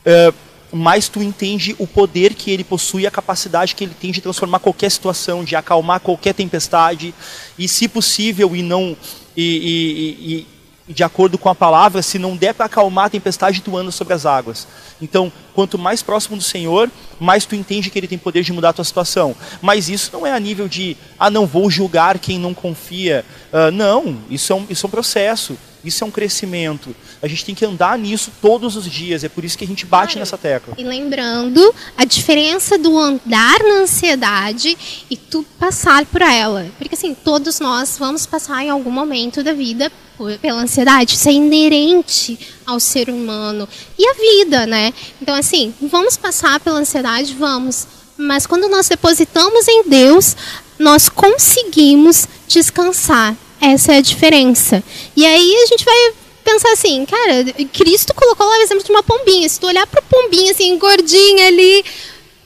Uh, mais tu entende o poder que ele possui, a capacidade que ele tem de transformar qualquer situação, de acalmar qualquer tempestade, e se possível, e não. E, e, e de acordo com a palavra, se não der para acalmar a tempestade, tu anda sobre as águas. Então, quanto mais próximo do Senhor, mais tu entende que Ele tem poder de mudar a tua situação. Mas isso não é a nível de, ah, não vou julgar quem não confia. Uh, não, isso é, um, isso é um processo. Isso é um crescimento. A gente tem que andar nisso todos os dias. É por isso que a gente bate claro. nessa tecla. E lembrando a diferença do andar na ansiedade e tu passar por ela. Porque assim, todos nós vamos passar em algum momento da vida pela ansiedade. Isso é inerente ao ser humano e à vida, né? Então assim, vamos passar pela ansiedade, vamos. Mas quando nós depositamos em Deus, nós conseguimos descansar. Essa é a diferença. E aí a gente vai pensar assim, cara, Cristo colocou lá o exemplo de uma pombinha. Se tu olhar para a pombinha assim, gordinha ali,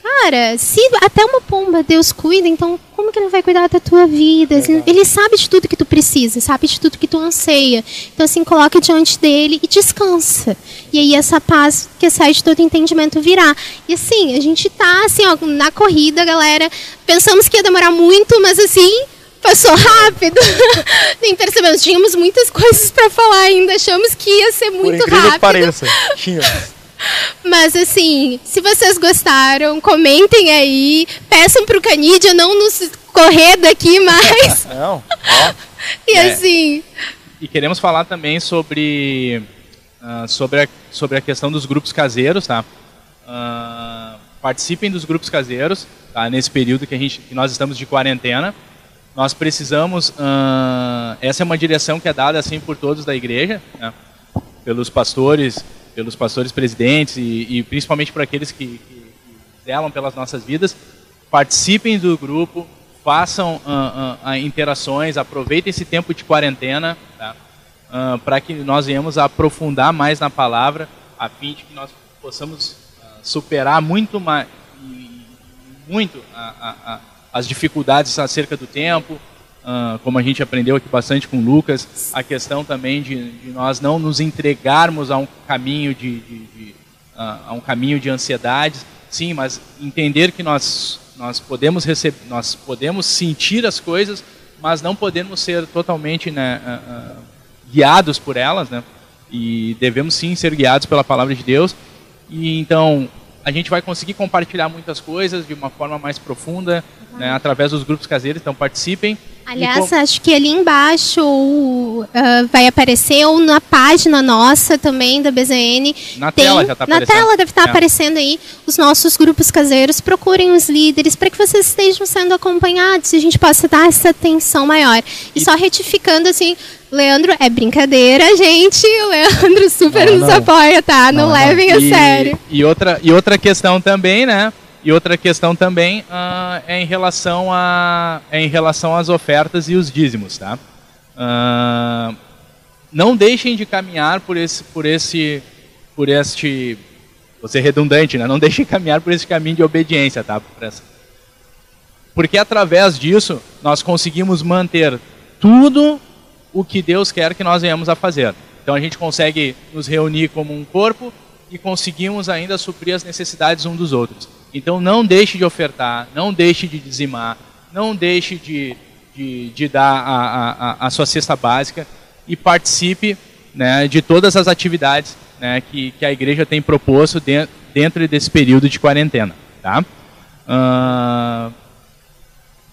cara, se até uma pomba Deus cuida, então como que ele vai cuidar da tua vida? Ele sabe de tudo que tu precisa, sabe de tudo que tu anseia. Então assim, coloca diante dele e descansa. E aí essa paz que sai de todo entendimento virá. E assim, a gente tá assim, ó, na corrida, galera, pensamos que ia demorar muito, mas assim, passou rápido. Nem percebemos, tínhamos muitas coisas para falar ainda, achamos que ia ser muito Por rápido. Que pareça, tínhamos. Mas assim, se vocês gostaram, comentem aí, peçam pro Canídia não nos correr daqui mais. não, ó. E é. assim. E queremos falar também sobre, uh, sobre, a, sobre a questão dos grupos caseiros, tá? Uh, participem dos grupos caseiros, tá? Nesse período que, a gente, que nós estamos de quarentena. Nós precisamos, uh, essa é uma direção que é dada assim por todos da igreja, né? pelos pastores, pelos pastores presidentes e, e principalmente por aqueles que, que, que, zelam pelas nossas vidas. Participem do grupo, façam uh, uh, interações, aproveitem esse tempo de quarentena tá? para que nós venhamos a aprofundar mais na palavra, a fim de que nós possamos superar muito mais, muito a, a as dificuldades acerca do tempo, uh, como a gente aprendeu aqui bastante com o Lucas, a questão também de, de nós não nos entregarmos a um caminho de, de, de uh, a um caminho de ansiedades, sim, mas entender que nós nós podemos receber, nós podemos sentir as coisas, mas não podemos ser totalmente né, uh, guiados por elas, né? E devemos sim ser guiados pela palavra de Deus. E então a gente vai conseguir compartilhar muitas coisas de uma forma mais profunda, né, através dos grupos caseiros, então participem. Aliás, com... acho que ali embaixo uh, vai aparecer, ou na página nossa também da BZN. Na tem, tela já está aparecendo. Na tela deve estar tá é. aparecendo aí os nossos grupos caseiros. Procurem os líderes para que vocês estejam sendo acompanhados e a gente possa dar essa atenção maior. E, e... só retificando assim, Leandro, é brincadeira, gente. O Leandro super não, nos não. apoia, tá? Não, não levem a sério. E outra, e outra questão também, né? E outra questão também uh, é em relação a é em relação às ofertas e os dízimos, tá? Uh, não deixem de caminhar por esse por esse por este vou ser redundante, né? Não deixem de caminhar por esse caminho de obediência, tá? Porque através disso nós conseguimos manter tudo o que Deus quer que nós venhamos a fazer. Então a gente consegue nos reunir como um corpo e conseguimos ainda suprir as necessidades um dos outros. Então não deixe de ofertar, não deixe de dizimar, não deixe de, de, de dar a, a, a, sua cesta básica e participe né, de todas as atividades né, que, que a igreja tem proposto dentro, dentro desse período de quarentena. Tá? Uh,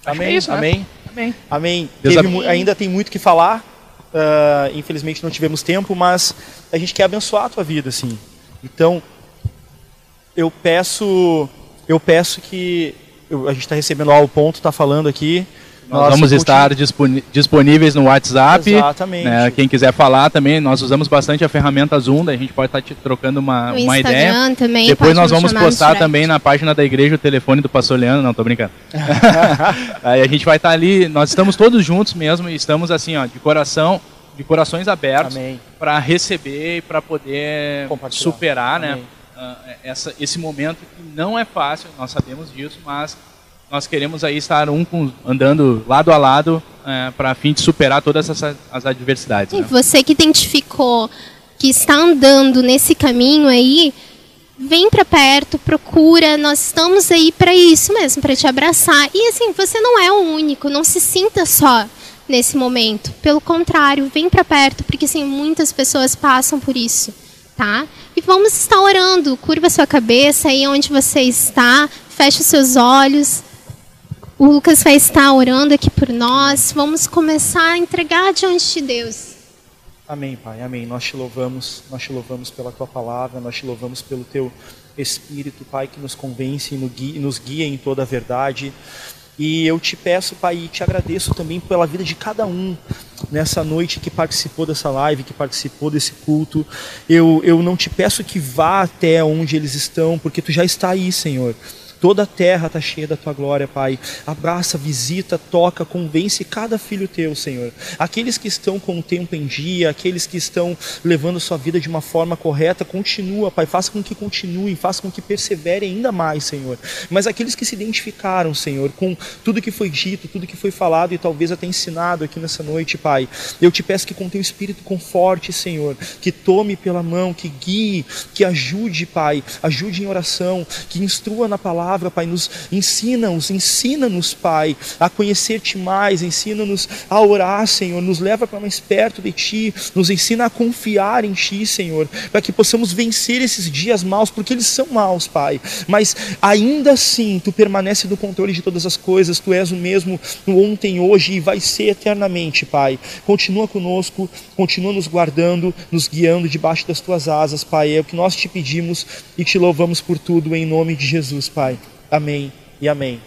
Amém. é isso, né? Amém. Amém. Amém. Teve ainda tem muito que falar. ah, infelizmente não tivemos tempo, mas a gente quer abençoar a tua vida, assim. Então, eu peço, eu peço que eu- a gente está recebendo lá o ponto, está falando aqui. Nós vamos estar disponíveis no WhatsApp. Exatamente. né? Quem quiser falar também, nós usamos bastante a ferramenta Zoom, daí a gente pode estar te trocando uma, No uma ideia. Também. Depois nós vamos postar também na página da igreja o telefone do pastor Leandro, não, tô brincando. Aí a gente vai estar ali, nós estamos todos juntos mesmo e estamos assim, ó, de coração, de corações abertos para receber e para poder superar, né? Ah, essa, esse momento que não é fácil, nós sabemos disso, mas nós queremos aí estar um com, andando lado a lado para a fim de superar todas essas as adversidades. Né? você que identificou que está andando nesse caminho aí, vem para perto, procura, nós estamos aí para isso mesmo, para te abraçar. E assim, você não é o único, não se sinta só nesse momento. Pelo contrário, vem para perto, porque assim, muitas pessoas passam por isso, tá? E vamos estar orando, curva sua cabeça aí onde você está, feche os seus olhos. O Lucas vai estar orando aqui por nós. Vamos começar a entregar diante de Deus. Amém, Pai. Amém. Nós te louvamos, nós te louvamos pela tua palavra, nós te louvamos pelo teu Espírito, Pai, que nos convence e nos guia em toda a verdade. E eu te peço, Pai, e te agradeço também pela vida de cada um nessa noite que participou dessa live, que participou desse culto. Eu, eu não te peço que vá até onde eles estão, porque tu já está aí, Senhor. Toda a terra está cheia da tua glória, Pai. Abraça, visita, toca, convence cada filho teu, Senhor. Aqueles que estão com o tempo em dia, aqueles que estão levando sua vida de uma forma correta, continua, Pai. Faça com que continuem, faça com que perseverem ainda mais, Senhor. Mas aqueles que se identificaram, Senhor, com tudo que foi dito, tudo que foi falado e talvez até ensinado aqui nessa noite, Pai, eu te peço que com teu Espírito conforte, Senhor, que tome pela mão, que guie, que ajude, Pai, ajude em oração, que instrua na palavra, Pai, nos ensina-nos, ensina-nos, Pai, a conhecer-te mais, ensina-nos a orar, Senhor, nos leva para mais perto de Ti, nos ensina a confiar em Ti, Senhor, para que possamos vencer esses dias maus, porque eles são maus, Pai, mas ainda assim Tu permanece no controle de todas as coisas, Tu és o mesmo no ontem, hoje e vai ser eternamente, Pai. Continua conosco, continua nos guardando, nos guiando debaixo das Tuas asas, Pai, é o que nós te pedimos e te louvamos por tudo em nome de Jesus, Pai. Amém e amém.